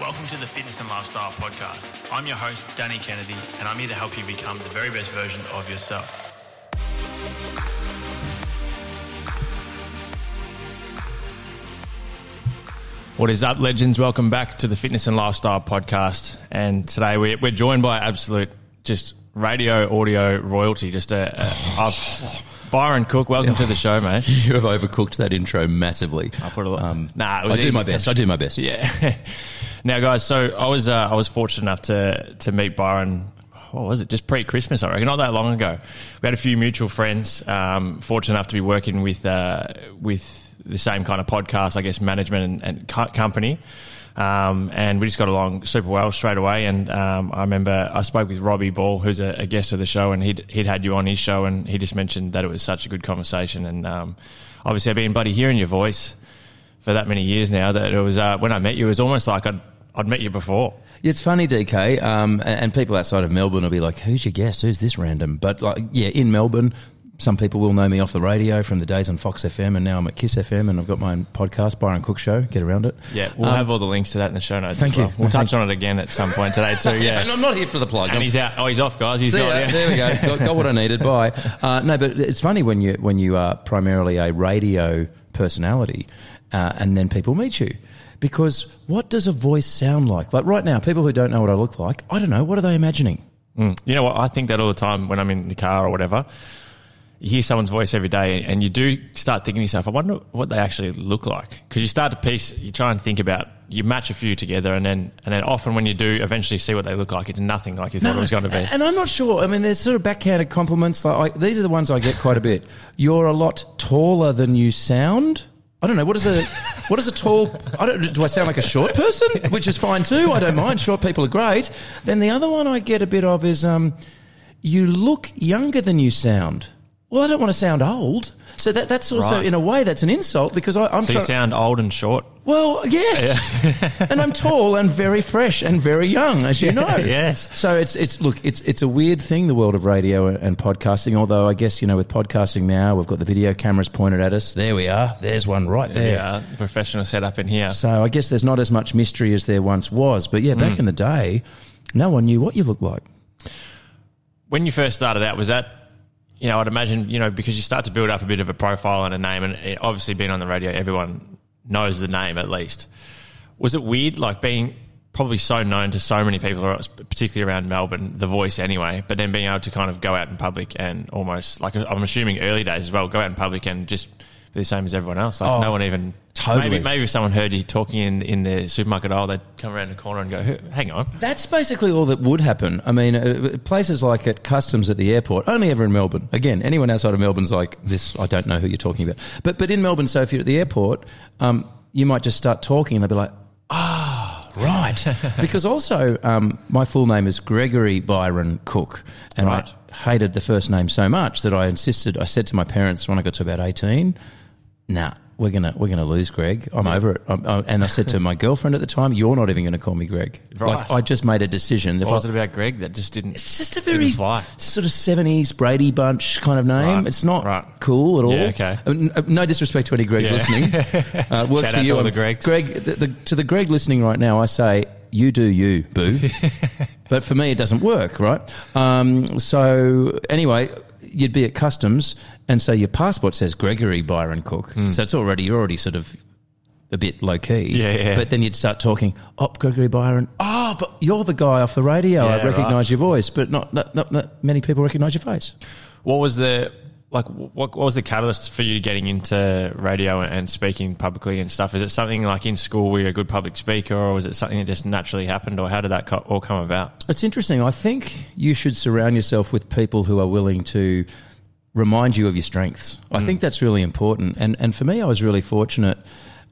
Welcome to the Fitness and Lifestyle Podcast. I'm your host, Danny Kennedy, and I'm here to help you become the very best version of yourself. What is up, legends? Welcome back to the Fitness and Lifestyle Podcast. And today we're, we're joined by absolute just radio audio royalty. Just a, Byron Cooke. Welcome to the show, mate. You have overcooked that intro massively. I put a lot. Um, nah, I do easy. my best. I do my best. Yeah. now, guys, so I was uh, I was fortunate enough to to meet Byron. What was it? Just pre Christmas, I reckon. Not that long ago. We had a few mutual friends. Um, fortunate enough to be working with uh, with the same kind of podcast, I guess, management and, and co- company. Um, and we just got along super well straight away. And um, I remember I spoke with Robbie Ball, who's a, a guest of the show, and he'd, he'd had you on his show, and he just mentioned that it was such a good conversation. And um, obviously, I've been, buddy, hearing your voice for that many years now that it was uh, when I met you, it was almost like I'd, I'd met you before. It's funny, DK, um, and, and people outside of Melbourne will be like, "Who's your guest? Who's this random?" But like, yeah, in Melbourne, some people will know me off the radio from the days on Fox FM, and now I'm at Kiss FM, and I've got my own podcast, Byron Cooke Show. Get around it. Yeah, we'll Um, have all the links to that in the show notes. thank well. you. We'll touch on it again at some point today too. Yeah, and I'm not here for the plug. and I'm- he's out. Oh, he's off, guys. He's gone. Yeah. There we go. Got, got what I needed. Bye. Uh, no, but it's funny when you when you are primarily a radio personality, uh, and then people meet you. Because what does a voice sound like? Like right now, people who don't know what I look like, I don't know. What are they imagining? Mm. You know what? I think that all the time when I'm in the car or whatever. You hear someone's voice every day, and you do start thinking to yourself, "I wonder what they actually look like." Because you start to piece, you try and think about, you match a few together, and then and then often when you do eventually see what they look like, it's nothing like you thought it was going to be. And I'm not sure. I mean, there's sort of backhanded compliments. Like I, these are the ones I get quite a bit. You're a lot taller than you sound. I don't know what is a what is a tall. I don't. Do I sound like a short person? Which is fine too. I don't mind. Short people are great. Then the other one I get a bit of is um, you look younger than you sound. Well, I don't want to sound old. So that, that's also, Right. in a way, that's an insult because I, I'm so you sound old and short. Well, yes, and I'm tall and very fresh and very young, as you know. Yes. So it's it's look, it's it's a weird thing, the world of radio and podcasting. Although I guess you know, with podcasting now, we've got the video cameras pointed at us. There we are. There's one right there. Yeah, professional setup in here. So I guess there's not as much mystery as there once was. But yeah, Mm. back in the day, no one knew what you looked like. when you first started out, was that, you know, I'd imagine, you know, because you start to build up a bit of a profile and a name, and it- obviously being on the radio, everyone knows the name at least. Was it weird, like being probably so known to so many people, particularly around Melbourne, the voice anyway, but then being able to kind of go out in public and almost, like I'm assuming early days as well, go out in public and just the same as everyone else. Like Oh, no one even. totally. Maybe, maybe if someone heard you talking in, in the supermarket aisle, they'd come around the corner and go, hang on. That's basically all that would happen. I mean, uh, places like at customs at the airport, only ever in Melbourne. Again, anyone outside of Melbourne's like this. I don't know who you're talking about, but but in Melbourne, so if you're at the airport, um, you might just start talking, and they'll be like, "Ah, right," because also um, my full name is Gregory Byron Cooke, and Right. I hated the first name so much that I insisted. I said to my parents when I got to about eighteen, "Nah." We're gonna we're gonna lose Greg. I'm over it. I'm, I, and I said to my girlfriend at the time, "You're not even going to call me Greg." Right. Like I just made a decision. What was it about Greg that just didn't? it's just a very sort of seventies Brady Bunch kind of name. Right. It's not Right. cool at all. Yeah, okay. Uh, uh, No disrespect to any Gregs Yeah. listening. Uh, works Shout for out you. to all the Gregs. Greg, the, the, to the Greg listening right now, I say you do you, boo. but for me, it doesn't work, right? Um, so anyway, you'd be at customs, and so your passport says Gregory Byron Cooke. Hmm. So it's already you're already sort of a bit low key. Yeah, yeah. But then you'd start talking, oh, Gregory Byron. Oh, but you're the guy off the radio. Yeah, I recognise right. your voice, but not, not, not, not many people recognise your face. What was the like? What, what was the catalyst for you getting into radio and, and speaking publicly and stuff? Is it something like in school were you a good public speaker, or was it something that just naturally happened, or how did that all come about? It's interesting. I think you should surround yourself with people who are willing to remind you of your strengths. I think that's really important. And and for me, I was really fortunate.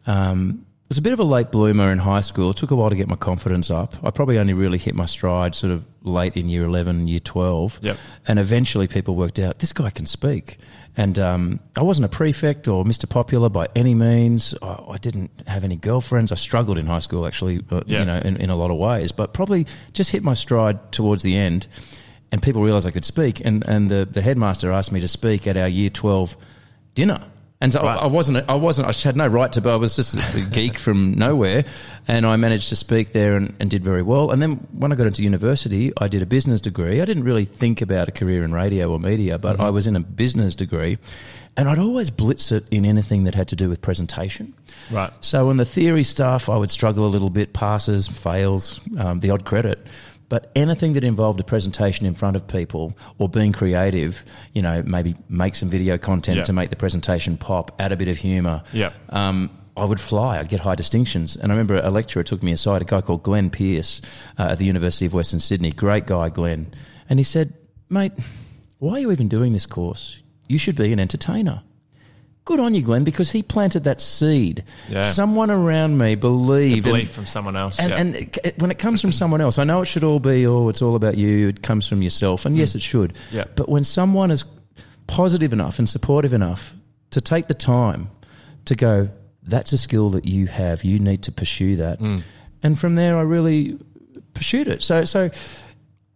Um, I was a bit of a late bloomer in high school. It took a while to get my confidence up. I probably only really hit my stride sort of late in year 11, year 12. Yep. And eventually people worked out this guy can speak. And um, I wasn't a prefect or Mr. Popular by any means. I, I didn't have any girlfriends. I struggled in high school, actually, uh, Yeah. you know, in, in a lot of ways, but probably just hit my stride towards the end. And people realised I could speak. And, and the, the headmaster asked me to speak at our year 12 dinner. And so I, Right. I wasn't, I wasn't, I had no right to, but I was just a geek from nowhere. And I managed to speak there and, and did very well. And then when I got into university, I did a business degree. I didn't really think about a career in radio or media, but mm-hmm. I was in a business degree. And I'd always blitz it in anything that had to do with presentation. Right. So in the theory stuff, I would struggle a little bit, passes, fails, um, the odd credit. But anything that involved a presentation in front of people or being creative, you know, maybe make some video content to make the presentation pop, add a bit of humour. Yeah. Um, I would fly. I'd get high distinctions. And I remember a lecturer took me aside, a guy called Glenn Pierce uh, at the University of Western Sydney. Great guy, Glenn. And he said, mate, why are you even doing this course? You should be an entertainer. Good on you, Glenn, because he planted that seed. Yeah. Someone around me believed. and- Belief from someone else. and, yeah. and it, when it comes from someone else, I know it should all be, oh, it's all about you. It comes from yourself. And yes, it should. Mm. Yeah. But when someone is positive enough and supportive enough to take the time to go, that's a skill that you have. You need to pursue that. Mm. And from there, I really pursued it. So, so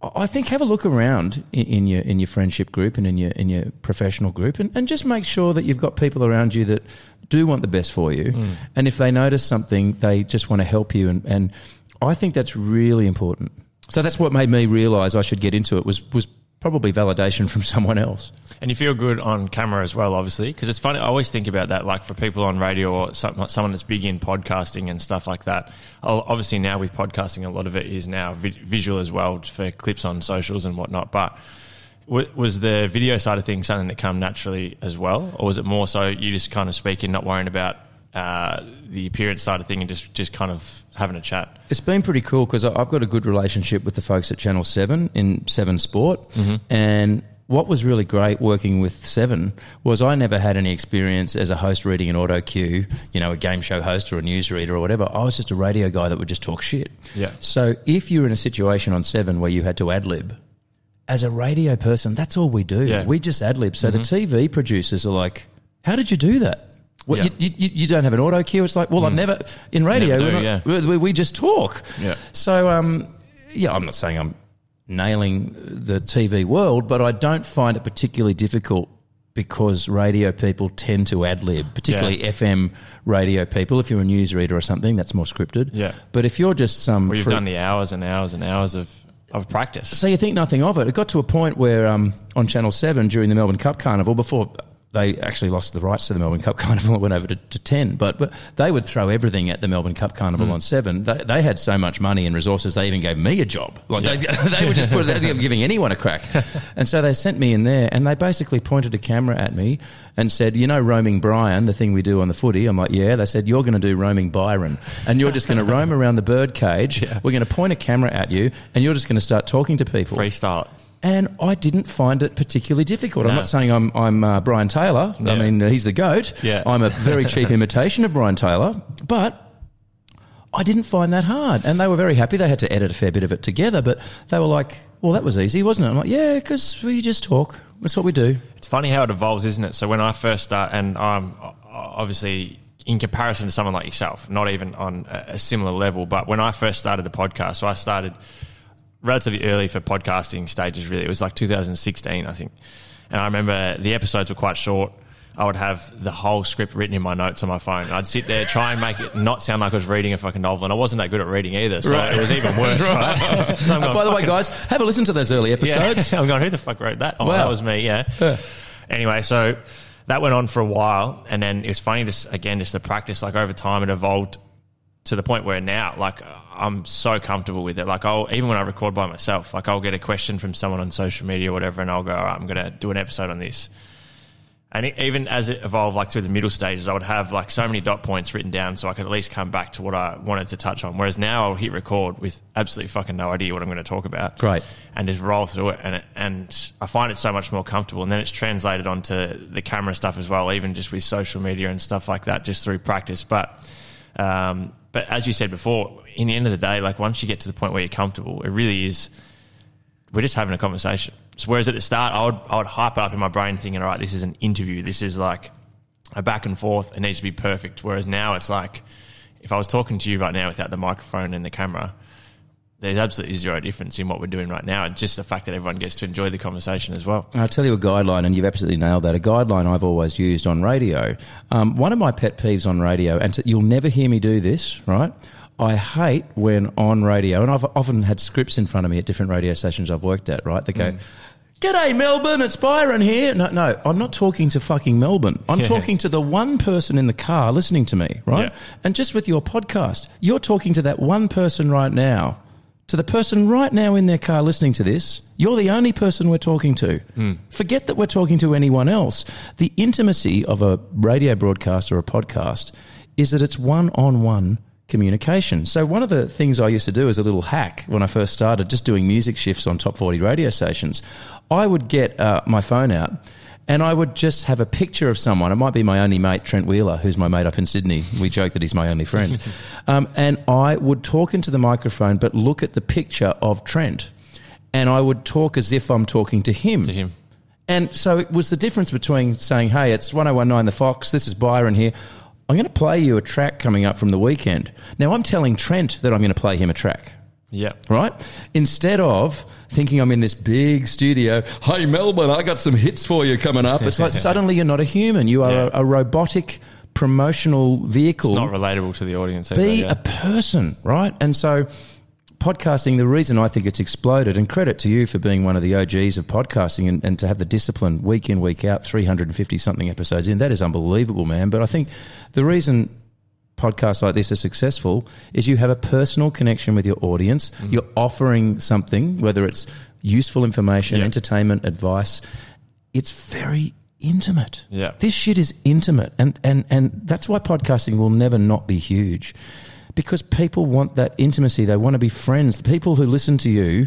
I think have a look around in, in your in your friendship group and in your in your professional group, and, and just make sure that you've got people around you that do want the best for you. Mm. And if they notice something, they just want to help you. And, and I think that's really important. So that's what made me realise I should get into it. Was was probably validation from someone else. And you feel good on camera as well, obviously, because it's funny. I always think about that, like for people on radio or some, someone that's big in podcasting and stuff like that. Obviously, now with podcasting, a lot of it is now vi- visual as well for clips on socials and whatnot. But was the video side of things something that come naturally as well, or was it more so you just kind of speaking, not worrying about uh, the appearance side of thing, and just just kind of having a chat? It's been pretty cool because I've got a good relationship with the folks at Channel 7 in 7 Sport. And what was really great working with Seven was I never had any experience as a host reading an auto cue, you know, a game show host or a newsreader or whatever. I was just a radio guy that would just talk shit. Yeah. So if you're in a situation on Seven where you had to ad lib, as a radio person, that's all we do. Yeah. Mm-hmm. We just ad lib. So the TV producers are like, "How did you do that? Yeah. you, you, you don't have an auto cue?" It's like, "Well, I've never in radio. Never do, we're not- yeah. we, we just talk." Yeah. So, um, yeah, I'm not saying I'm nailing the TV world, but I don't find it particularly difficult because radio people tend to ad lib, particularly FM radio people. If you're a newsreader or something, that's more scripted. Yeah. But if you're just some Well, you've done the hours and hours and hours of, of practice. so you think nothing of it. It got to a point where um, on Channel 7 during the Melbourne Cup Carnival, before they actually lost the rights to the Melbourne Cup Carnival, it went over to, to 10, but, but they would throw everything at the Melbourne Cup Carnival Hmm. on 7. They, they had so much money and resources, they even gave me a job. Like they, they would just put it, were giving anyone a crack. And so they sent me in there and they basically pointed a camera at me and said, you know, roaming Brian, the thing we do on the footy. I'm like, yeah. They said, you're going to do roaming Byron and you're just going to roam around the bird cage. We're going to point a camera at you and you're just going to start talking to people. Freestyle. And I didn't find it particularly difficult. I'm not saying I'm, I'm uh, Brian Taylor. I mean, he's the GOAT. Yeah. I'm a very cheap imitation of Brian Taylor. But I didn't find that hard. And they were very happy. They had to edit a fair bit of it together. But they were like, well, that was easy, wasn't it? I'm like, yeah, because we just talk. That's what we do. It's funny how it evolves, isn't it? So when I first start, and I'm obviously in comparison to someone like yourself, not even on a a similar level, but when I first started the podcast, so I started relatively early for podcasting stages. Really, it was like 2016, I think. And I remember the episodes were quite short. I would have the whole script written in my notes on my phone. I'd sit there, try and make it not sound like I was reading a fucking novel, and I wasn't that good at reading either, so Right. it was even worse. right? So I'm Uh, going, by the way, guys, have a listen to those early episodes. yeah. I'm going, who the fuck wrote that? Oh, Wow. that was me, yeah. Anyway, so that went on for a while. And then it was funny, just again, just the practice, like over time, it evolved to the point where now, like, I'm so comfortable with it. Like, I'll, even when I record by myself, like, I'll get a question from someone on social media or whatever, and I'll go, all right, I'm going to do an episode on this. And it, even as it evolved, like through the middle stages, I would have like so many dot points written down so I could at least come back to what I wanted to touch on. Whereas now I'll hit record with absolutely fucking no idea what I'm going to talk about. Great. And just roll through it. And, it, and I find it so much more comfortable. And then it's translated onto the camera stuff as well, even just with social media and stuff like that, just through practice. But, um, but as you said before, in the end of the day, like once you get to the point where you're comfortable, it really is we're just having a conversation. So whereas at the start, I would I would hype up in my brain, thinking, all right, this is an interview. This is like a back and forth. It needs to be perfect. Whereas now it's like, if I was talking to you right now without the microphone and the camera, there's absolutely zero difference in what we're doing right now. It's just the fact that everyone gets to enjoy the conversation as well. And I'll tell you a guideline, and you've absolutely nailed that. A guideline I've always used on radio. Um, one of my pet peeves on radio, and to, you'll never hear me do this, right? I hate when on radio, and I've often had scripts in front of me at different radio stations I've worked at, right? They go, G'day, Melbourne, it's Byron here. No, no, I'm not talking to fucking Melbourne. I'm Yeah. talking to the one person in the car listening to me, right? Yeah. And just with your podcast, you're talking to that one person right now, to the person right now in their car listening to this. You're the only person we're talking to. Forget that we're talking to anyone else. The intimacy of a radio broadcast or a podcast is that it's one on one communication. So, one of the things I used to do as a little hack when I first started just doing music shifts on top 40 radio stations, I would get uh, my phone out and I would just have a picture of someone. It might be my only mate, Trent Wheeler, who's my mate up in Sydney. We joke that he's my only friend. um, and I would talk into the microphone, but look at the picture of Trent. And I would talk as if I'm talking to him. To him. And so it was the difference between saying, hey, it's 1019 The Fox, this is Byron here. I'm going to play you a track coming up from the weekend. Now, I'm telling Trent that I'm going to play him a track Yeah. right? Instead of thinking I'm in this big studio, hey Melbourne, I got some hits for you coming up. It's like suddenly you're not a human. You are Yeah. a, a robotic promotional vehicle. It's not relatable to the audience. either, Be yeah. a person, right? And so podcasting, the reason I think it's exploded, and credit to you for being one of the OGs of podcasting and, and to have the discipline week in, week out, 350 something episodes in, that is unbelievable, man. But I think the reason podcasts like this are successful is you have a personal connection with your audience. Mm. You're offering something, whether it's useful information, Yeah. entertainment, advice. It's very intimate. Yeah. This shit is intimate. And, and, and that's why podcasting will never not be huge because people want that intimacy. They want to be friends. The people who listen to you,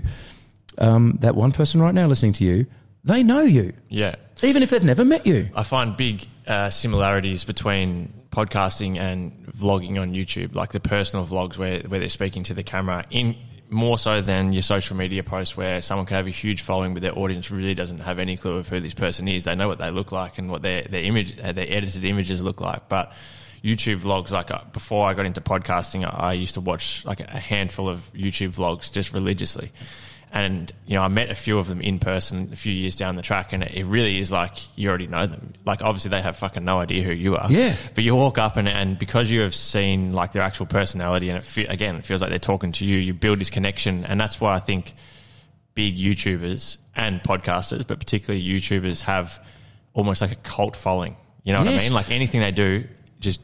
um, that one person right now listening to you, they know you, yeah. even if they've never met you. I find big uh, similarities between podcasting and vlogging on YouTube, like the personal vlogs where, where they're speaking to the camera, in more so than your social media posts where someone can have a huge following, but their audience really doesn't have any clue of who this person is. They know what they look like and what their their image, uh, their edited images look like, but. YouTube vlogs, like uh, before I got into podcasting, I I used to watch like a handful of YouTube vlogs just religiously. And, you know, I met a few of them in person a few years down the track, and it really is like you already know them. Like, obviously, they have fucking no idea who you are. Yeah. But you walk up, and, and because you have seen like their actual personality, and it fe- again, it feels like they're talking to you, you build this connection. And that's why I think big YouTubers and podcasters, but particularly YouTubers, have almost like a cult following. You know what Yes. I mean? Like anything they do just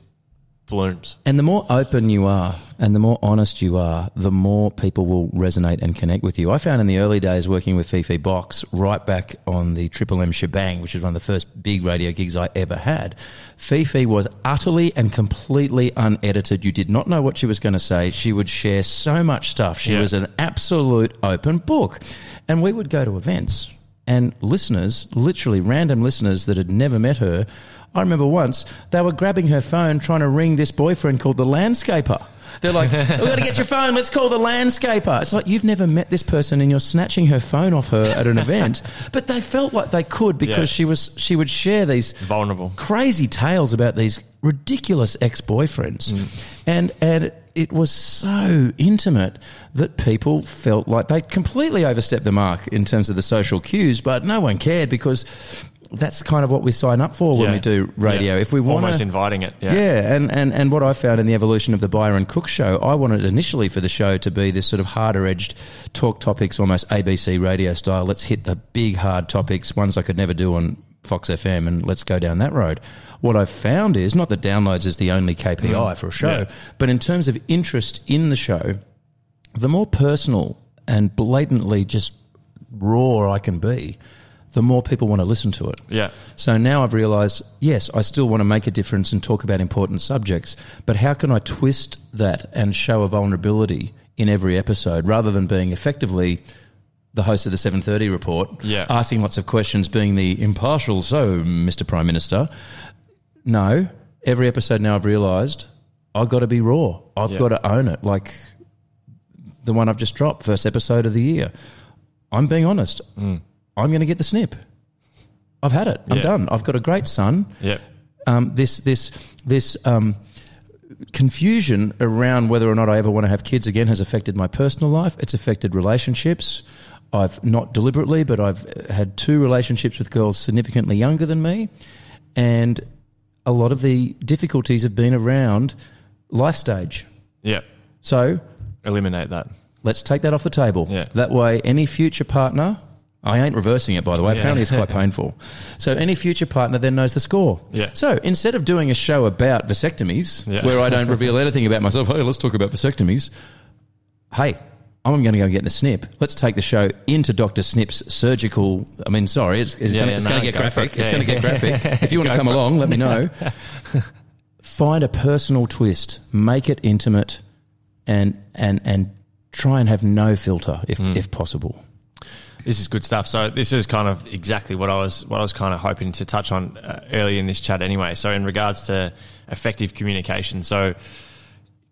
blooms. And the more open you are and the more honest you are, the more people will resonate and connect with you. I found in the early days working with Fifi Box, right back on the Triple M Shebang, which is one of the first big radio gigs I ever had, Fifi was utterly and completely unedited. You did not know what she was going to say. She would share so much stuff. She Yeah. was an absolute open book. And we would go to events and listeners, literally random listeners that had never met her, I remember once they were grabbing her phone trying to ring this boyfriend called the landscaper. They're like, we've got to get your phone. Let's call the landscaper. It's like you've never met this person and you're snatching her phone off her at an event. But they felt like they could because Yeah. she was she would share these Vulnerable. crazy tales about these ridiculous ex-boyfriends mm. and and it, it was so intimate that people felt like they completely overstepped the mark in terms of the social cues but no one cared because that's kind of what we sign up for when Yeah. we do radio Yeah. if we want almost inviting it. Yeah. yeah, and, and, and what I found in the evolution of the Byron Cooke show, I wanted initially for the show to be this sort of harder edged talk topics, almost ABC radio style. Let's hit the big hard topics, ones I could never do on Fox FM, and let's go down that road. What I've found is not that downloads is the only KPI mm. for a show, but in terms of interest in the show, the more personal and blatantly just raw I can be, the more people want to listen to it. Yeah. So now I've realised, yes, I still want to make a difference and talk about important subjects, but how can I twist that and show a vulnerability in every episode rather than being effectively the host of the 730 report, Yeah. asking lots of questions, being the impartial, so, Mr. Prime Minister. No, every episode now I've realised I've got to be raw. I've Yeah. got to own it. Like the one I've just dropped, first episode of the year. I'm being honest. Mm. I'm going to get the snip. I've had it. I'm Yeah. done. I've got a great son. Yeah. Um, this this this um, confusion around whether or not I ever want to have kids again has affected my personal life. It's affected relationships. I've not deliberately, but I've had two relationships with girls significantly younger than me. And a lot of the difficulties have been around life stage. Yeah. So Eliminate that. let's take that off the table. Yeah. That way, any future partner, I ain't reversing it, by the way. Yeah. Apparently, it's quite painful. So, any future partner then knows the score. Yeah. So, instead of doing a show about vasectomies, Yeah. where I don't reveal anything about myself, hey, let's talk about vasectomies. Hey, I'm going to go get the snip. Let's take the show into Dr. Snip's surgical. I mean, sorry, it's, it's Yeah, going yeah, to no, get go graphic. it. It's going to get graphic. If you want to come for it. along, let me know. Find a personal twist, make it intimate, and and and try and have no filter if Mm. if possible. This is good stuff. So this is kind of exactly what I was what I was kind of hoping to touch on uh, early in this chat. Anyway, so in regards to effective communication, so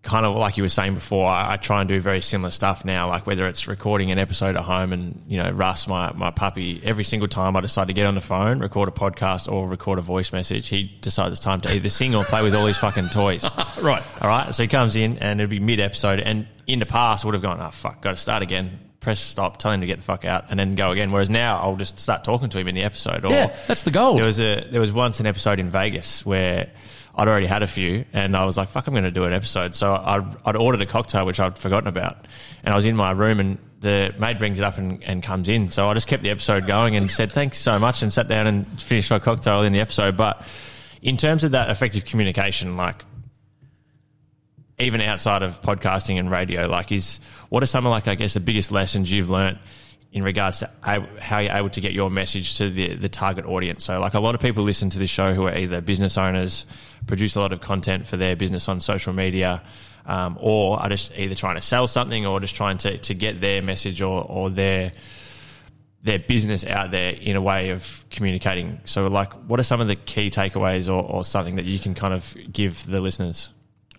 kind of like you were saying before, I, I try and do very similar stuff now. Like whether it's recording an episode at home, and you know, Russ, my my puppy, every single time I decide to get on the phone, record a podcast, or record a voice message, he decides it's time to either sing or play with all his fucking toys. Right. All right. So he comes in and it'll be mid episode. And in the past, I would have gone, oh, fuck, got to start again. Press stop, tell him to get the fuck out, and then go again. Whereas now, I'll just start talking to him in the episode. Or Yeah, that's the goal. There was a there was once an episode in Vegas where I'd already had a few, and I was like, "Fuck, I'm going to do an episode." So I'd, I'd ordered a cocktail which I'd forgotten about, and I was in my room, and the maid brings it up and, and comes in. So I just kept the episode going and said thanks so much, and sat down and finished my cocktail in the episode. But in terms of that effective communication, like even outside of podcasting and radio, like is what are some of like I guess the biggest lessons you've learnt in regards to how you're able to get your message to the the target audience? So like a lot of people listen to this show who are either business owners, produce a lot of content for their business on social media, um, or are just either trying to sell something or just trying to to get their message or or their their business out there in a way of communicating. So, like, what are some of the key takeaways or, or something that you can kind of give the listeners?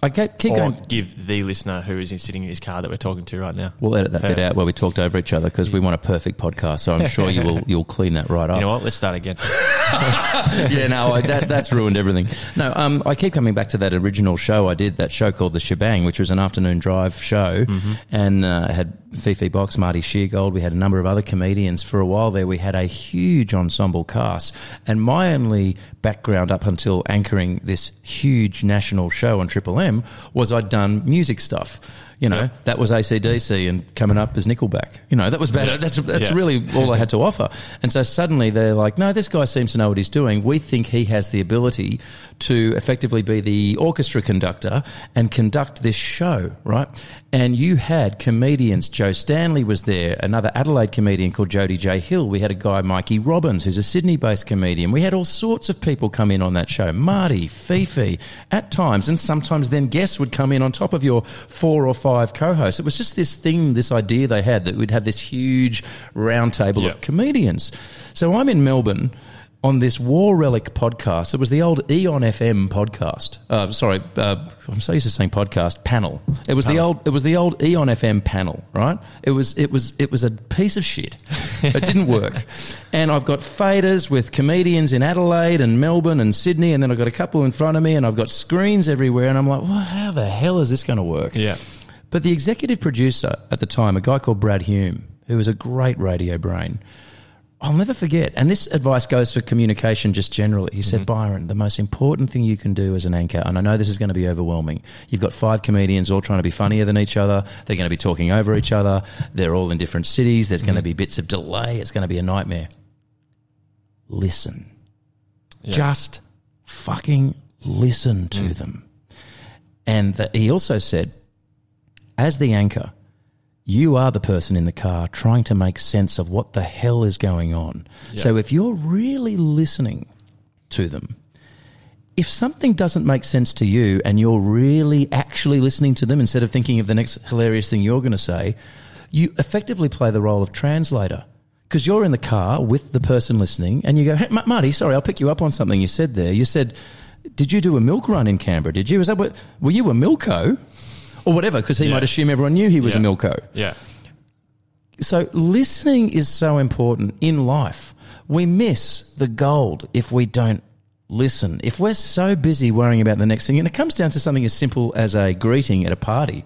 I keep, keep or going. give the listener who is sitting in his car that we're talking to right now. We'll edit that bit out where we talked over each other because we want a perfect podcast. So I'm sure you will you'll clean that right up. You know what? Let's start again. yeah, no, I, that, that's ruined everything. No, um, I keep coming back to that original show I did, that show called The Shebang, which was an afternoon drive show, and uh, had Fifi Box, Marty Sheargold. We had a number of other comedians. For a while there, we had a huge ensemble cast, and my only background up until anchoring this huge national show on Triple M was I'd done music stuff. You know, Yeah. that was ACDC and coming up as Nickelback. You know, that was better. Yeah. That's, that's Yeah. really all I had to offer. And so suddenly they're like, no, this guy seems to know what he's doing. We think he has the ability to effectively be the orchestra conductor and conduct this show, right? And you had comedians. Jo Stanley was there, another Adelaide comedian called Jody J. Hill. We had a guy, Mikey Robins, who's a Sydney based comedian. We had all sorts of people come in on that show. Marty, Fifi, at times, and sometimes then guests would come in on top of your four or five co hosts. It was just this thing, this idea they had that we'd have this huge round table Yeah. of comedians. So I'm in Melbourne on this War Relic podcast. It was the old Eon FM podcast. Uh, sorry, uh, I'm so used to saying podcast panel. It was the old. It was the old Eon FM panel, right? It was. It was. It was a piece of shit. It didn't work. And I've got faders with comedians in Adelaide and Melbourne and Sydney, and then I've got a couple in front of me, and I've got screens everywhere, and I'm like, well, how the hell is this going to work? Yeah. But the executive producer at the time, a guy called Brad Hume, who was a great radio brain, I'll never forget. And this advice goes for communication just generally. He said, mm-hmm. Byron, the most important thing you can do as an anchor, and I know this is going to be overwhelming. You've got five comedians all trying to be funnier than each other. They're going to be talking over each other. They're all in different cities. There's going to mm-hmm. be bits of delay. It's going to be a nightmare. Listen. Yeah. Just fucking listen to mm. them. And that he also said, as the anchor, you are the person in the car trying to make sense of what the hell is going on. So if you're really listening to them, if something doesn't make sense to you and you're really actually listening to them instead of thinking of the next hilarious thing you're going to say, you effectively play the role of translator. Because you're in the car with the person listening and you go, hey, Ma- Marty, sorry, I'll pick you up on something you said there. You said, Did you do a milk run in Canberra? Did you? Is that what, were you a milko? Or whatever, because he Yeah. might assume everyone knew he was Yeah. a milko. Yeah. So listening is so important in life. We miss the gold if we don't listen. If we're so busy worrying about the next thing, and it comes down to something as simple as a greeting at a party,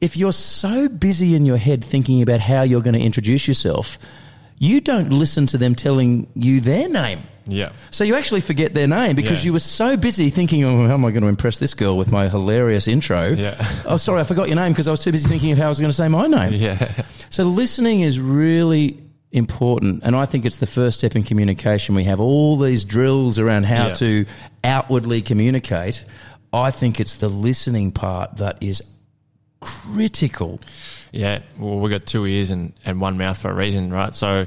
if you're so busy in your head thinking about how you're going to introduce yourself, you don't listen to them telling you their name. Yeah. So you actually forget their name because Yeah. you were so busy thinking, oh, how am I going to impress this girl with my hilarious intro? Yeah. oh, sorry, I forgot your name because I was too busy thinking of how I was going to say my name. Yeah. So listening is really important, and I think it's the first step in communication. We have all these drills around how Yeah. to outwardly communicate. I think it's the listening part that is critical. Yeah. Well, we got two ears and, and one mouth for a reason, right? So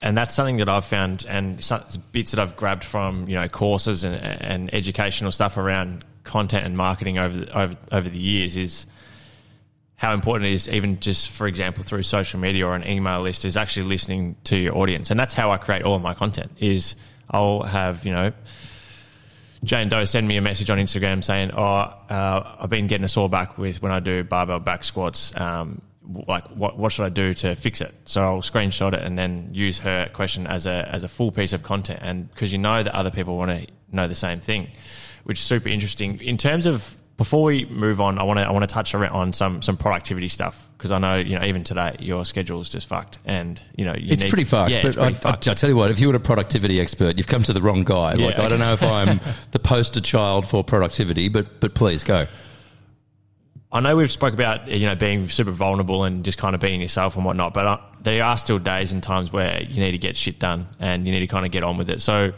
And that's something that I've found, and some bits that I've grabbed from you know courses and, and educational stuff around content and marketing over the, over over the years is how important it is, even just for example through social media or an email list, is actually listening to your audience, and that's how I create all of my content. Is I'll have you know. Jane Doe send me a message on Instagram saying, "Oh, uh, I've been getting a sore back with when I do barbell back squats. Um, like, what what should I do to fix it?" So I'll screenshot it and then use her question as a as a full piece of content, and because you know that other people want to know the same thing, which is super interesting. In terms of before we move on, I want to I want to touch on some some productivity stuff because I know you know even today your schedule is just fucked, and you know you It's need pretty fucked. Yeah, but it's pretty I, fucked. I, I tell you what, if you were a productivity expert, you've come to the wrong guy. Yeah, like I don't know if I'm the poster child for productivity, but but please go. I know we've spoke about you know being super vulnerable and just kind of being yourself and whatnot, but uh, there are still days and times where you need to get shit done and you need to kind of get on with it. So,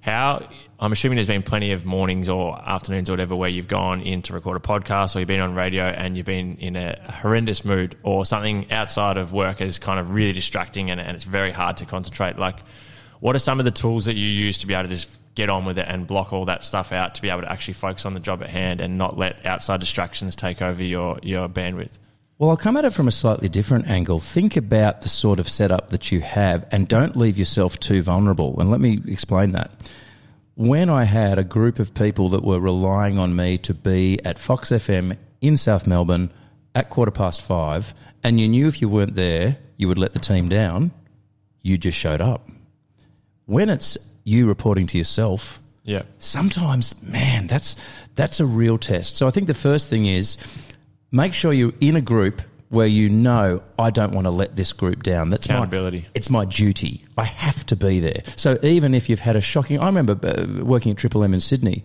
how I'm assuming there's been plenty of mornings or afternoons or whatever where you've gone in to record a podcast or you've been on radio and you've been in a horrendous mood or something outside of work is kind of really distracting and, and it's very hard to concentrate. Like, what are some of the tools that you use to be able to just get on with it and block all that stuff out to be able to actually focus on the job at hand and not let outside distractions take over your, your bandwidth? Well, I'll come at it from a slightly different angle. Think about the sort of setup that you have and don't leave yourself too vulnerable. And let me explain that. When I had a group of people that were relying on me to be at Fox FM in South Melbourne at quarter past five, and you knew if you weren't there, you would let the team down, you just showed up. When it's you reporting to yourself, Yeah. sometimes, man, that's that's a real test. So I think the first thing is make sure you're in a group where you know I don't want to let this group down. That's Accountability. My, it's my duty. I have to be there. So even if you've had a shocking, I remember uh, working at Triple M in Sydney.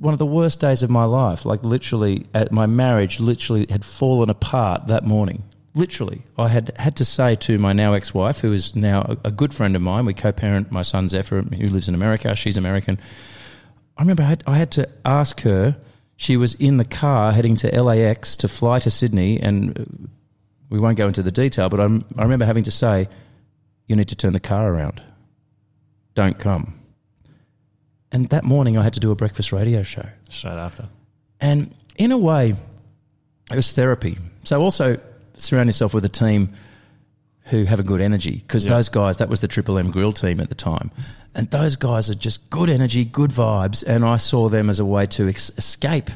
One of the worst days of my life. Like literally, at my marriage, literally had fallen apart that morning. Literally, I had had to say to my now ex-wife, who is now a, a good friend of mine. We co-parent my son Zephyr, who lives in America. She's American. I remember I had, I had to ask her. She was in the car heading to LAX to fly to Sydney, and uh, we won't go into the detail. But I'm, I remember having to say, "You need to turn the car around. Don't come." And that morning, I had to do a breakfast radio show, Straight after. and in a way, it was therapy. So also surround yourself with a team who have a good energy because Yeah. those guys that was the Triple M Grill team at the time, and those guys are just good energy, good vibes, and I saw them as a way to ex- escape,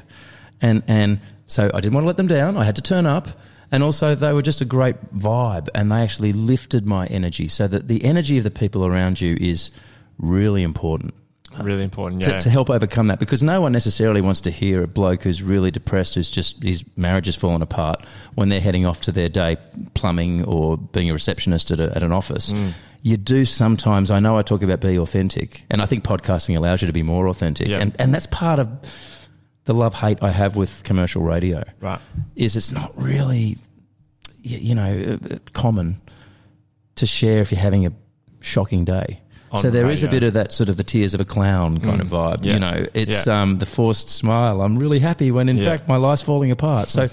and and so I didn't want to let them down. I had to turn up. And also, they were just a great vibe, and they actually lifted my energy. So that the energy of the people around you is really important Really important. to, Yeah. to help overcome that because no one necessarily wants to hear a bloke who's really depressed, who's just his marriage has fallen apart when they're heading off to their day plumbing or being a receptionist at, a, at an office. Mm. You do sometimes. I know I talk about be authentic, and I think podcasting allows you to be more authentic, Yeah. and and that's part of the love hate I have with commercial radio. Right. Is it's not really, you know, uh, common to share if you're having a shocking day. So there is a bit of that sort of the tears of a clown kind of vibe. yeah. You know, it's Yeah. um, the forced smile. I'm really happy when in Yeah. fact my life's falling apart. So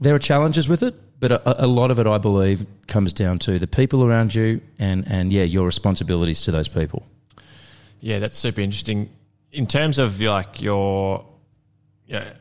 there are challenges with it, but a, a lot of it, I believe, comes down to the people around you and, and yeah, your responsibilities to those people. Yeah, that's super interesting. in terms of like your, yeah,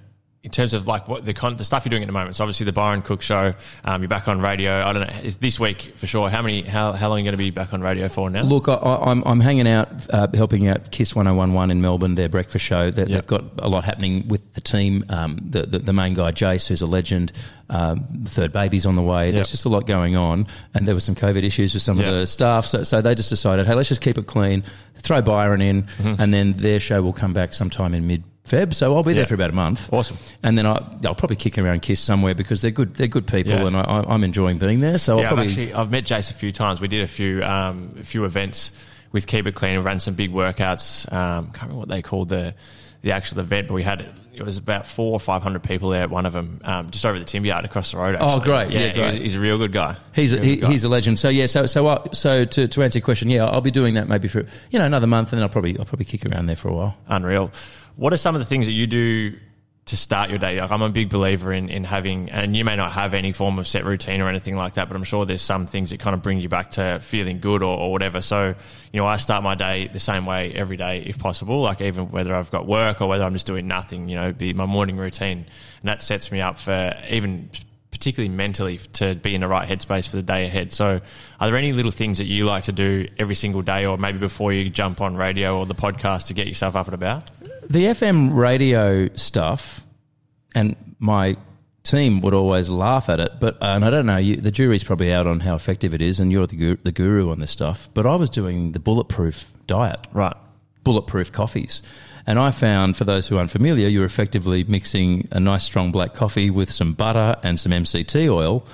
in terms of like what the con- the stuff you're doing at the moment. So obviously the Byron Cooke show. Um, you're back on radio. I don't know. Is this week for sure? How many? How how long are you going to be back on radio for now? Look, I, I- I'm, I'm hanging out, uh, helping out Kiss 1011 in Melbourne, their breakfast show. They, Yep. They've got a lot happening with the team. Um, the, the, the main guy, Jace, who's a legend, um, the third baby's on the way. There's Yep. just a lot going on. And there were some COVID issues with some Yep. of the staff. So, so they just decided, hey, let's just keep it clean, throw Byron in, Mm-hmm. and then their show will come back sometime in mid Feb. So I'll be there for about a month. Awesome. And then I, I'll probably kick around Kiss somewhere because they're good. They're good people, Yeah. and I, I'm enjoying being there. So I'll Yeah, I've actually I've met Jace a few times. We did a few um, a few events with Keep It Clean. We ran some big workouts. Um, can't remember what they called the the actual event, but we had it was about four or five hundred people there. at One of them um, just over the timber yard across the road. Oh, great. Yeah, was- great. he's a real good guy. He's a, Real he, good guy. he's a legend. So yeah, so so I, so to, to answer your question, yeah, I'll be doing that maybe for you know another month, and then I'll probably I'll probably kick around there for a while. unreal. What are some of the things that you do to start your day? Like I'm a big believer in, in having, and you may not have any form of set routine or anything like that, but I'm sure there's some things that kind of bring you back to feeling good or, or whatever. So, you know, I start my day the same way every day if possible, like even whether I've got work or whether I'm just doing nothing, you know, be my morning routine. And that sets me up for even particularly mentally to be in the right headspace for the day ahead. So, are there any little things that you like to do every single day, or maybe before you jump on radio or the podcast to get yourself up and about? The FM radio stuff, and my team would always laugh at it, but uh, and I don't know, you, the jury's probably out on how effective it is, and you're the guru, the guru on this stuff. But I was doing the bulletproof diet. Right. bulletproof coffees. And I found, for those who are unfamiliar, you're effectively mixing a nice strong black coffee with some butter and some MCT oil.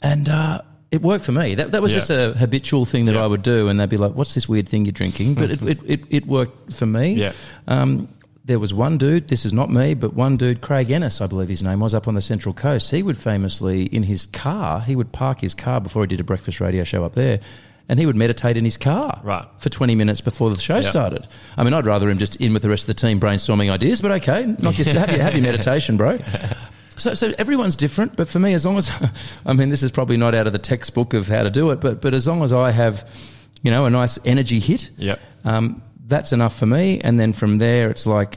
And uh, it worked for me. That, that was Yeah. just a habitual thing that Yeah. I would do. And they'd be like, what's this weird thing you're drinking? But it, it, it, it worked for me. Yeah. Um, there was one dude, this is not me, but one dude, Craig Ennis, I believe his name was, up on the Central Coast. He would famously, in his car, he would park his car before he did a breakfast radio show up there, and he would meditate in his car Right. for 20 minutes before the show Yeah. started. I mean, I'd rather him just in with the rest of the team brainstorming ideas, but okay, knock your, have, your, have your meditation, bro. So, so everyone's different, but for me, as long as, I mean, this is probably not out of the textbook of how to do it, but, but as long as I have, you know, a nice energy hit, Yep. um, that's enough for me. And then from there, it's like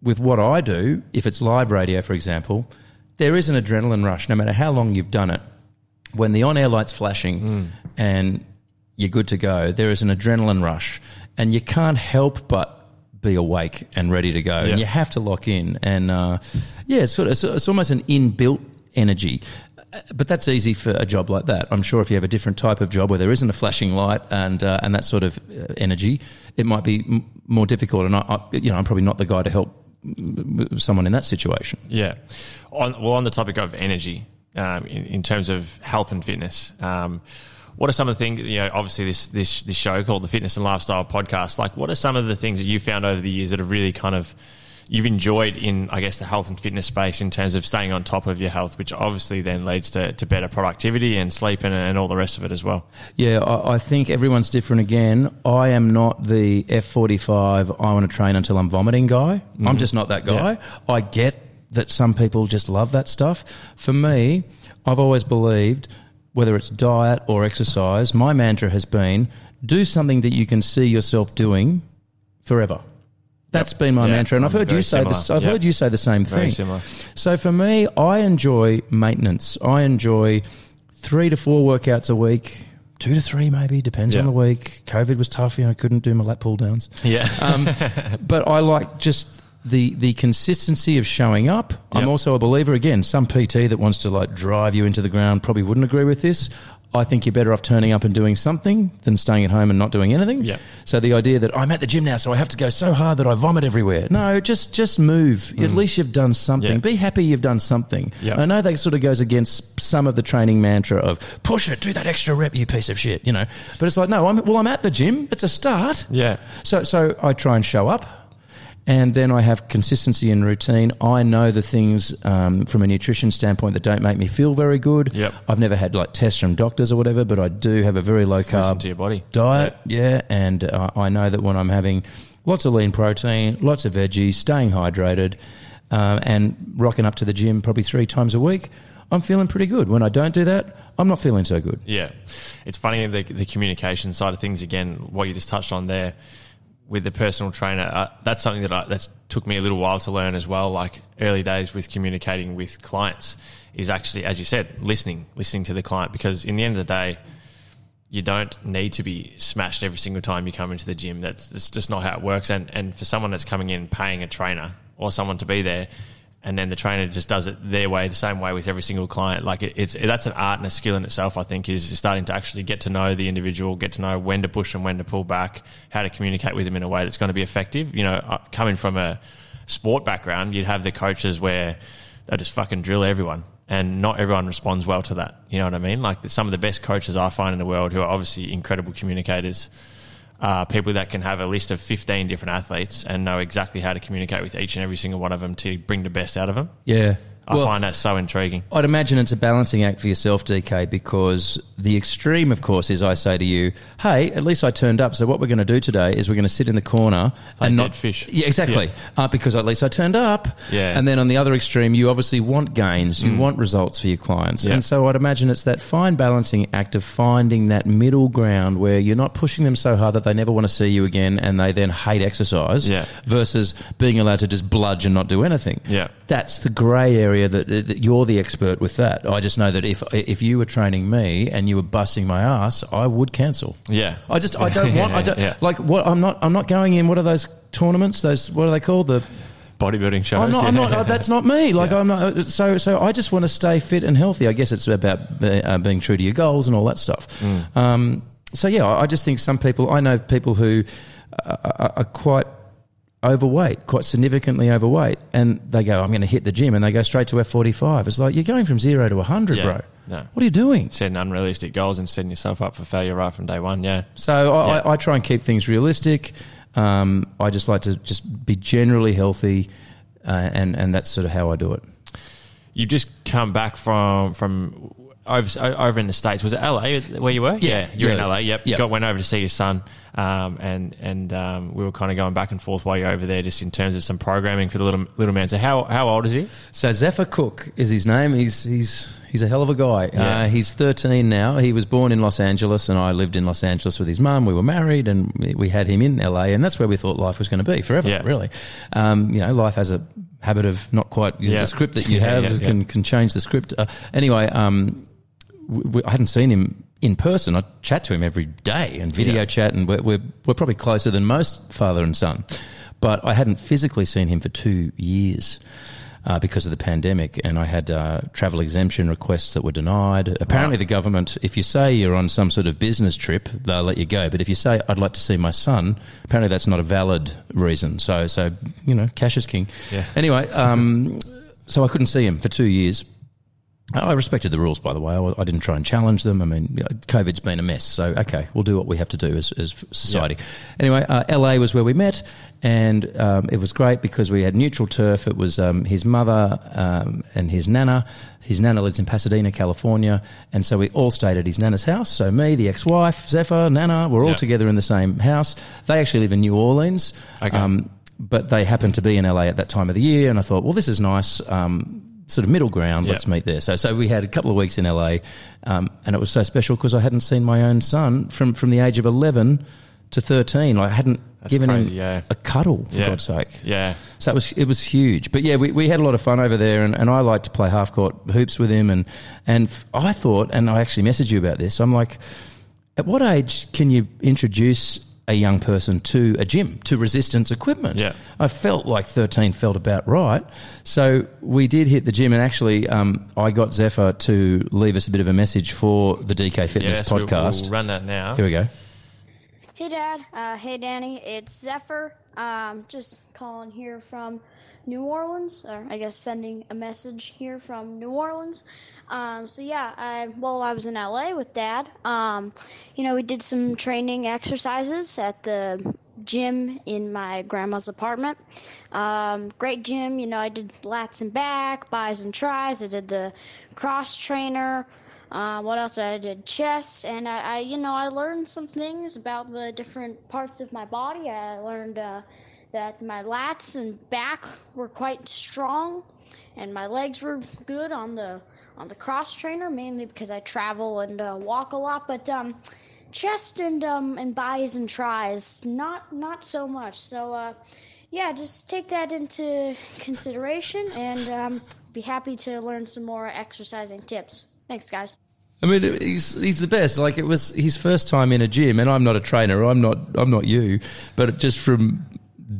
with what I do, if it's live radio, for example, there is an adrenaline rush, no matter how long you've done it. When the on air light's flashing and you're good to go, there is an adrenaline rush. And you can't help but be awake and ready to go. Yeah. And you have to lock in. And uh, yeah, it's, sort of, it's, it's almost an inbuilt energy. Uh, But that's easy for a job like that. I'm sure if you have a different type of job where there isn't a flashing light and uh, and that sort of uh, energy, it might be m- more difficult. And I, I, you know, I'm probably not the guy to help someone in that situation. Yeah. On, well, on the topic of energy, um, in, in terms of health and fitness, um, what are some of the things, you know, obviously this, this, this show called the Fitness and Lifestyle Podcast, like what are some of the things that you found over the years that have really kind of, you've enjoyed in, I guess, the health and fitness space in terms of staying on top of your health, which obviously then leads to, to better productivity and sleep and, and all the rest of it as well. Yeah, I, I think everyone's different again. I am not the F45, I want to train until I'm vomiting guy. I'm mm-hmm. just not that guy. I get that some people just love that stuff. For me, I've always believed, whether it's diet or exercise, my mantra has been do something that you can see yourself doing forever. That's Yep. been my Yeah, mantra, and I've heard you say similar. this. I've Yep. heard you say the same Very thing. similar. So for me, I enjoy maintenance. I enjoy three to four workouts a week, two to three maybe, depends Yeah. on the week. COVID was tough, you know, I couldn't do my lat pull downs. Yeah. Um, but I like just the the consistency of showing up. I'm also a believer again. Some PT that wants to like drive you into the ground probably wouldn't agree with this. I think you're better off turning up and doing something than staying at home and not doing anything. Yep. So the idea that I'm at the gym now, so I have to go so hard that I vomit everywhere. No, just just move. At mm. least you've done something. Yeah. Be happy you've done something. Yep. I know that sort of goes against some of the training mantra of push it, do that extra rep, you piece of shit. You know, but it's like no, I'm well, I'm at the gym. It's a start. yeah. So, so I try and show up, and then I have consistency and routine. I know the things um, from a nutrition standpoint that don't make me feel very good. Yep. I've never had like tests from doctors or whatever, but I do have a very low carb to your body. diet. Yeah, and uh, I know that when I'm having lots of lean protein, lots of veggies, staying hydrated, um, and rocking up to the gym probably three times a week, I'm feeling pretty good. When I don't do that, I'm not feeling so good. Yeah, it's funny the the communication side of things. Again, what you just touched on there. With the personal trainer, uh, that's something that I, that's took me a little while to learn as well. Like early days with communicating with clients is actually, as you said, listening, listening to the client. Because in the end of the day, you don't need to be smashed every single time you come into the gym. That's, that's just not how it works. And and for someone that's coming in paying a trainer or someone to be there, and then the trainer just does it their way, the same way with every single client. Like it, it's that's an art and a skill in itself. I think is starting to actually get to know the individual, get to know when to push and when to pull back, how to communicate with them in a way that's going to be effective. You know, uh, coming from a sport background, you'd have the coaches where they just fucking drill everyone, and not everyone responds well to that. You know what I mean? Like the, some of the best coaches I find in the world, who are obviously incredible communicators uh, people that can have a list of 15 different athletes and know exactly how to communicate with each and every single one of them to bring the best out of them. Yeah. I well, find that so intriguing. I'd imagine it's a balancing act for yourself, DK, because the extreme, of course, is I say to you, "Hey, at least I turned up." So what we're going to do today is we're going to sit in the corner and not fish. Yeah, exactly. Yeah. Uh, because at least I turned up. Yeah. And then on the other extreme, you obviously want gains, you mm. want results for your clients, yeah. and so I'd imagine it's that fine balancing act of finding that middle ground where you're not pushing them so hard that they never want to see you again, and they then hate exercise. Yeah. Versus being allowed to just bludge and not do anything. Yeah. That's the grey area that, that you're the expert with that. I just know that if if you were training me and you were busting my ass, I would cancel. Yeah. I just I don't want I don't yeah. like what I'm not I'm not going in. What are those tournaments? Those what are they called? The bodybuilding shows. I'm not, I'm not, that's not me. Like yeah. I'm not. So, so I just want to stay fit and healthy. I guess it's about uh, being true to your goals and all that stuff. Mm. Um, so yeah, I just think some people. I know people who are, are quite overweight, quite significantly overweight, and they go, I'm going to hit the gym, and they go straight to F45. It's like, you're going from zero to 100, yeah, bro. No. What are you doing? Setting unrealistic goals and setting yourself up for failure right from day one, yeah. So I, yeah. I, I try and keep things realistic. Um, I just like to just be generally healthy, uh, and, and that's sort of how I do it. You just come back from from over, over in the states. Was it LA where you were? Yeah, you're yeah. in LA. Yep. yep. Got went over to see your son, um, and and um, we were kind of going back and forth while you're over there, just in terms of some programming for the little little man. So how how old is he? So Zephyr Cooke is his name. He's he's he's a hell of a guy. Yeah. Uh, he's 13 now. He was born in Los Angeles, and I lived in Los Angeles with his mum. We were married, and we had him in LA, and that's where we thought life was going to be forever. Yeah. Really, um, you know, life has a habit of not quite yeah. the script that you have can can change the script. Uh, anyway. Um, we, I hadn't seen him in person. I chat to him every day and video yeah. chat, and we're, we're, we're probably closer than most father and son. But I hadn't physically seen him for two years. Uh, because of the pandemic, and I had uh, travel exemption requests that were denied. Apparently, the government, if you say you're on some sort of business trip, they'll let you go. But if you say I'd like to see my son, apparently that's not a valid reason. So, so you know, cash is king. Yeah. Anyway, um, so I couldn't see him for two years. I respected the rules, by the way. I, didn't try and challenge them. I mean, COVID's been a mess, so okay, we'll do what we have to do as, as society. Yeah. Anyway, uh, LA was where we met, and um, it was great because we had neutral turf. It was um, his mother um, and his nana. His nana lives in Pasadena, California, and so we all stayed at his nana's house. So me, the ex-wife, Zephyr, Nana, we're all yeah. together in the same house. They actually live in New Orleans. Okay. Um, but they happened to be in LA at that time of the year, and I thought, well, this is nice. Sort of middle ground. Let's meet there. So, so we had a couple of weeks in LA, um, and it was so special because I hadn't seen my own son from from the age of eleven to thirteen. I hadn't That's given crazy, him yeah. a cuddle for yeah. God's sake. Yeah. So it was it was huge. But yeah, we, we had a lot of fun over there, and, and I like to play half court hoops with him, and and I thought, and I actually messaged you about this. I'm like, at what age can you introduce a young person to a gym, to resistance equipment. Yeah. I felt like 13 felt about right. So we did hit the gym, and actually, um, I got Zephyr to leave us a bit of a message for the DK Fitness yes, podcast. We'll run that now. Here we go. Hey, Dad. Uh, hey, Danny. It's Zephyr. Um, just calling here from New Orleans, or I guess sending a message here from New Orleans. Um, so yeah, I, well, I was in LA with Dad. Um, you know, we did some training exercises at the gym in my grandma's apartment. Um, great gym. You know, I did lats and back, buys and tries. I did the cross trainer. Uh, what else? I did chest, and I, I, you know, I learned some things about the different parts of my body. I learned. Uh, that my lats and back were quite strong and my legs were good on the on the cross trainer mainly because I travel and uh, walk a lot but um, chest and um and buys and tries, not not so much. So uh, yeah, just take that into consideration, and um, be happy to learn some more exercising tips. Thanks, guys. I mean, he's he's the best. Like it was his first time in a gym, and I'm not a trainer. I'm not I'm not you, but just from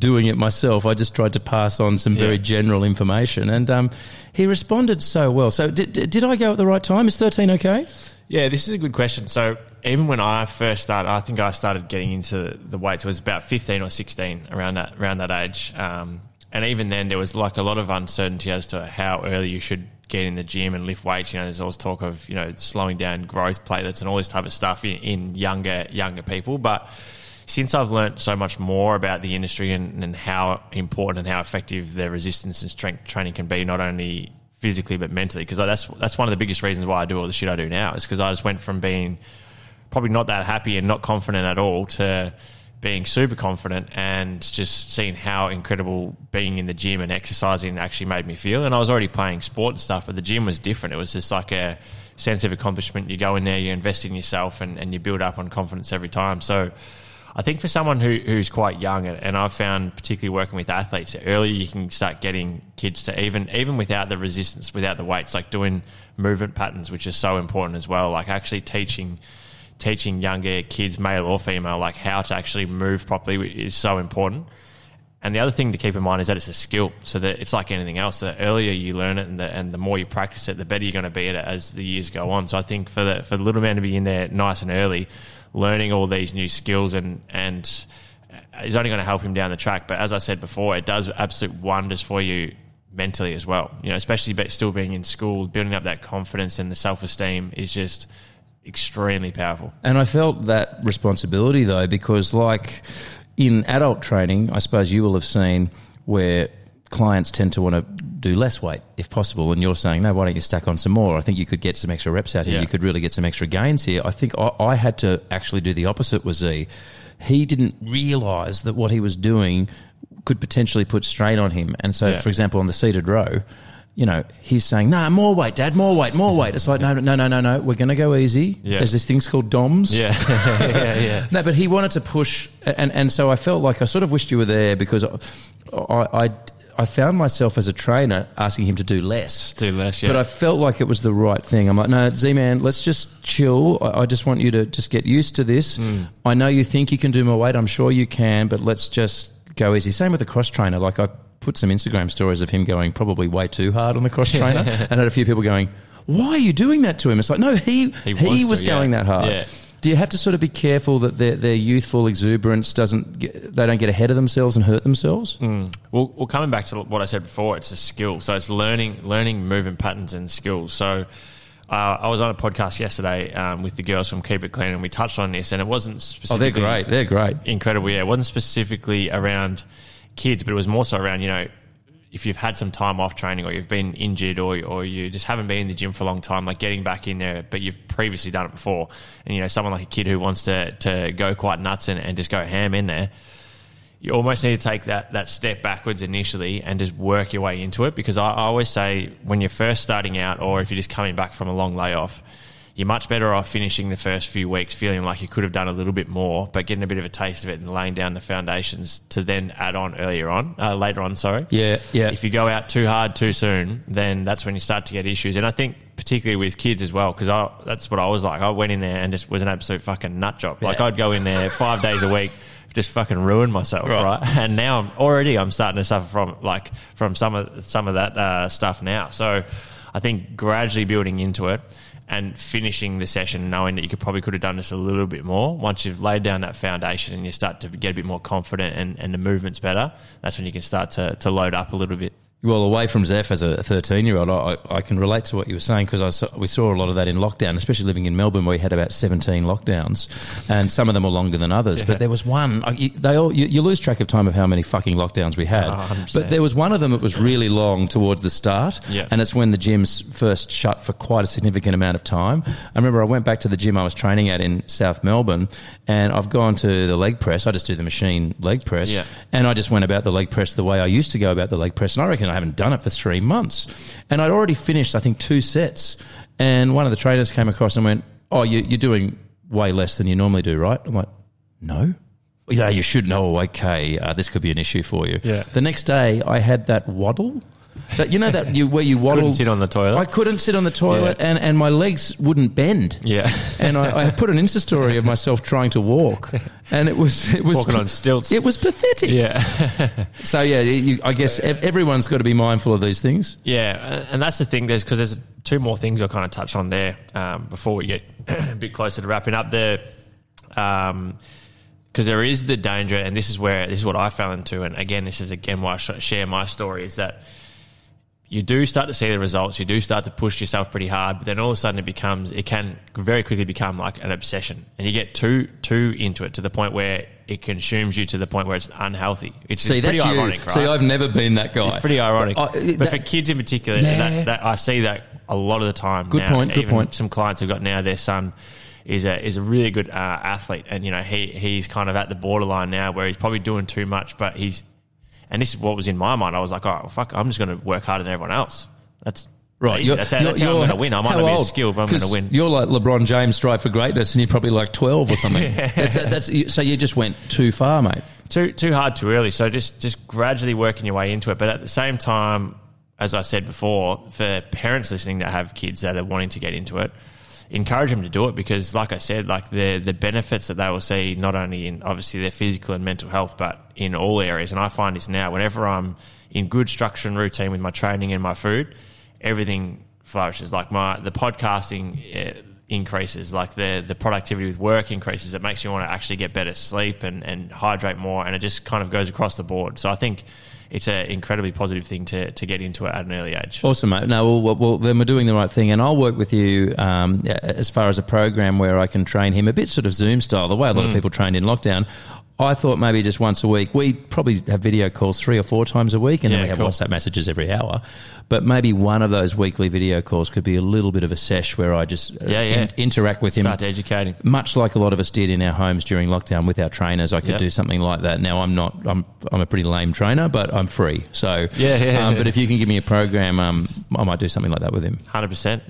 doing it myself, I just tried to pass on some very Yeah. general information, and um, he responded so well. So did did I go at the right time? Is 13 okay? Yeah, this is a good question. So even when I first started, I think I started getting into the weights. Was about fifteen or sixteen around that around that age. Um, and even then, there was like a lot of uncertainty as to how early you should get in the gym and lift weights. You know, there's always talk of you know slowing down growth platelets and all this type of stuff in, in younger younger people. But since I've learnt so much more about the industry and, and how important and how effective the resistance and strength training can be, not only physically but mentally, because that's that's one of the biggest reasons why I do all the shit I do now is because I just went from being probably not that happy and not confident at all to being super confident and just seeing how incredible being in the gym and exercising actually made me feel. And I was already playing sport and stuff, but the gym was different. It was just like a sense of accomplishment. You go in there, you invest in yourself, and, and you build up on confidence every time. So I think for someone who, who's quite young, and- I've found particularly working with athletes, the earlier you can start getting kids to even even without the resistance, without the weights, like doing movement patterns, which is so important as well. Like actually teaching teaching younger kids, male or female, like how to actually move properly is so important. And the other thing to keep in mind is that it's a skill. So that it's like anything else. The earlier you learn it and the, and the more you practice it, the better you're going to be at it as the years go on. So I think for the, for the little man to be in there nice and early, learning all these new skills and, and is only going to help him down the track. But as I said before, it does absolute wonders for you mentally as well. You know, especially still being in school, building up that confidence and the self esteem is just extremely powerful. And I felt that responsibility though, because like in adult training, I suppose you will have seen where clients tend to want to do less weight if possible. And you're saying, no, why don't you stack on some more? I think you could get some extra reps out here. Yeah. You could really get some extra gains here. I think I, I had to actually do the opposite with Z. He didn't realize that what he was doing could potentially put strain on him. And so, Yeah. for example, on the seated row, you know, he's saying, "Nah, more weight, Dad, more weight, more weight." It's like, no, no, no, no, no. We're going to go easy. Yeah. There's this things called DOMs. Yeah, yeah, yeah. No, but he wanted to push, and and so I felt like I sort of wished you were there because I I, I found myself as a trainer asking him to do less. Do less, yeah. But I felt like it was the right thing. I'm like, no, Z man, let's just chill. I, I just want you to just get used to this. Mm. I know you think you can do more weight. I'm sure you can, but let's just go easy. Same with the cross trainer. Like I put some Instagram stories of him going probably way too hard on the cross trainer, and I had a few people going, "Why are you doing that to him?" It's like, no, he he, He was to, going yeah. that hard. Yeah. Do you have to sort of be careful that their, their youthful exuberance doesn't get, they don't get ahead of themselves and hurt themselves? Well, well, coming back to what I said before, it's a skill. So it's learning, learning movement patterns and skills. So uh, I was on a podcast yesterday um, with the girls from Keep It Clean, and we touched on this, and it wasn't Oh, they're great. They're great. incredible. Yeah, it wasn't specifically around kids, but it was more so around you know if you've had some time off training or you've been injured or or you just haven't been in the gym for a long time, like getting back in there, but you've previously done it before, and you know someone like a kid who wants to to go quite nuts and, and just go ham in there. You almost need to take that, that step backwards initially and just work your way into it because I, I always say when you're first starting out or if you're just coming back from a long layoff, you're much better off finishing the first few weeks feeling like you could have done a little bit more, but getting a bit of a taste of it and laying down the foundations to then add on earlier on, uh, later on, sorry. Yeah, yeah. If you go out too hard too soon, then that's when you start to get issues. And I think particularly with kids as well, because that's what I was like. I went in there and just was an absolute fucking nut job. Like I'd go in there five days a week, just fucking ruin myself, right? And now I'm already I'm starting to suffer from like from some of some of that uh, stuff now. So I think gradually building into it and finishing the session knowing that you could probably could have done this a little bit more. Once you've laid down that foundation and you start to get a bit more confident and, and the movement's better that's when you can start to, to load up a little bit Well, away from Zeph as a 13 year old, I, I can relate to what you were saying because saw, we saw a lot of that in lockdown, especially living in Melbourne where we had about 17 lockdowns and some of them were longer than others. But there was one, uh, you- they all, you, you lose track of time of how many fucking lockdowns we had. Oh, but there was one of them that was really long towards the start. Yeah. And it's when the gyms first shut for quite a significant amount of time. I remember I went back to the gym I was training at in South Melbourne and I've gone to the leg press. I just do the machine leg press. Yeah. And I just went about the leg press the way I used to go about the leg press. And I reckon I haven't done it for three months. And I'd already finished, I think, two sets. And one of the trainers came across and went, Oh, you, you're doing way less than you normally do, right? I'm like, no. Yeah, you should know. Okay, uh, this could be an issue for you. Yeah. The next day, I had that waddle. That you know that you where you waddle. Couldn't sit on the toilet. I couldn't sit on the toilet, Yeah. and, and my legs wouldn't bend. Yeah. and I, I put an Insta story of myself trying to walk, and it was it was Walking on stilts. It was pathetic. yeah. So yeah, you, I guess ev- everyone's got to be mindful of these things. Yeah, and that's the thing. There's because there's two more things I'll kind of touch on there um, before we get a bit closer to wrapping up there. Um, because there is the danger, and this is where this is what I fell into, and again, this is again why I share my story is that you do start to see the results, you do start to push yourself pretty hard, but then all of a sudden it becomes it can very quickly become like an obsession, and you get too too into it to the point where it consumes you to the point where it's unhealthy. It's See, pretty ironic, you. right? See, I've never been that guy. It's pretty ironic. But, I- but for kids in particular, Yeah. that, that, I see that a lot of the time. Good now. point, good point. Some clients have got now their son is a is a really good uh, athlete, and you know he he's kind of at the borderline now where he's probably doing too much, but he's and this is what was in my mind. I was like, oh well, fuck, I'm just going to work harder than everyone else. That's Right. That's how, that's how I'm going to win. I might not be as skilled, but I'm going to win. You're like LeBron James, strive for greatness, and you're probably like 12 or something. that's, that's, so you just went too far, mate. too too hard too early. So just just gradually working your way into it. But at the same time, as I said before, for parents listening that have kids that are wanting to get into it, encourage them to do it because, like I said, like the the benefits that they will see not only in obviously their physical and mental health, but in all areas. And I find this now whenever I'm in good structure and routine with my training and my food, everything flourishes. Like my the podcasting. Uh, increases like the the productivity with work increases it makes you want to actually get better sleep and and hydrate more and it just kind of goes across the board so i think it's an incredibly positive thing to to get into it at an early age Awesome, mate. No, well, well, then we're doing the right thing, and I'll work with you um, as far as a program where I can train him a bit sort of Zoom style, the way a lot Mm. of people trained in lockdown. I thought maybe just once a week. We probably have video calls three or four times a week, and then we have cool. WhatsApp messages every hour. But maybe one of those weekly video calls could be a little bit of a sesh where I just uh, yeah yeah in- interact with him start educating much like a lot of us did in our homes during lockdown with our trainers, I could Yep. do something like that. Now I'm not, I'm, I'm a pretty lame trainer, but I'm free. So Yeah, yeah, um, yeah. But if you can give me a program, um, I might do something like that with him. Hundred percent.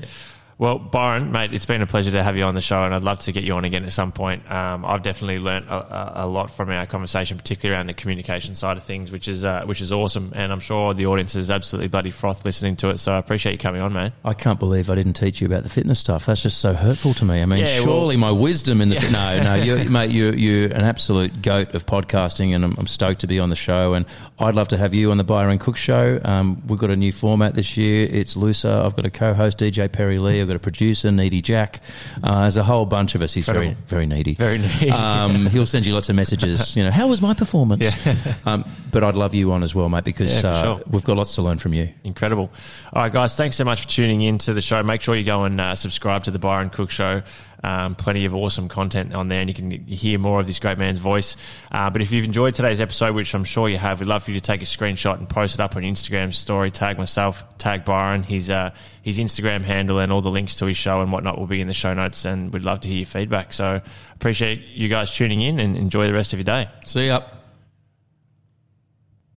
Well, Byron, mate, it's been a pleasure to have you on the show, and I'd love to get you on again at some point. Um, I've definitely learnt a, a, lot from our conversation, particularly around the communication side of things, which is uh, which is awesome. And I'm sure the audience is absolutely bloody froth listening to it. So I appreciate you coming on, man. I can't believe I didn't teach you about the fitness stuff. That's just so hurtful to me. I mean, Yeah, well- surely my wisdom in the fit no, no, you, mate, you're you're an absolute goat of podcasting, and I'm, I'm stoked to be on the show. And I'd love to have you on the Byron Cooke Show. Um, we've got a new format this year. It's looser. I've got a co-host DJ Perry Lee. I've got a producer Needy Jack. Uh, there's a whole bunch of us. He's very Incredible. very needy. Very needy. Um, he'll send you lots of messages. You know, how was my performance? um, but I'd love you on as well, mate, because Yeah, uh, sure. we've got lots to learn from you. Incredible. All right, guys, thanks so much for tuning in to the show. Make sure you go and uh, subscribe to the Byron Cooke Show. Um, plenty of awesome content on there, and you can hear more of this great man's voice. Uh, but if you've enjoyed today's episode, which I'm sure you have, we'd love for you to take a screenshot and post it up on Instagram story. Tag myself, tag Byron. His uh, his Instagram handle and all the links to his show and whatnot will be in the show notes, and we'd love to hear your feedback. So appreciate you guys tuning in, and enjoy the rest of your day. See ya.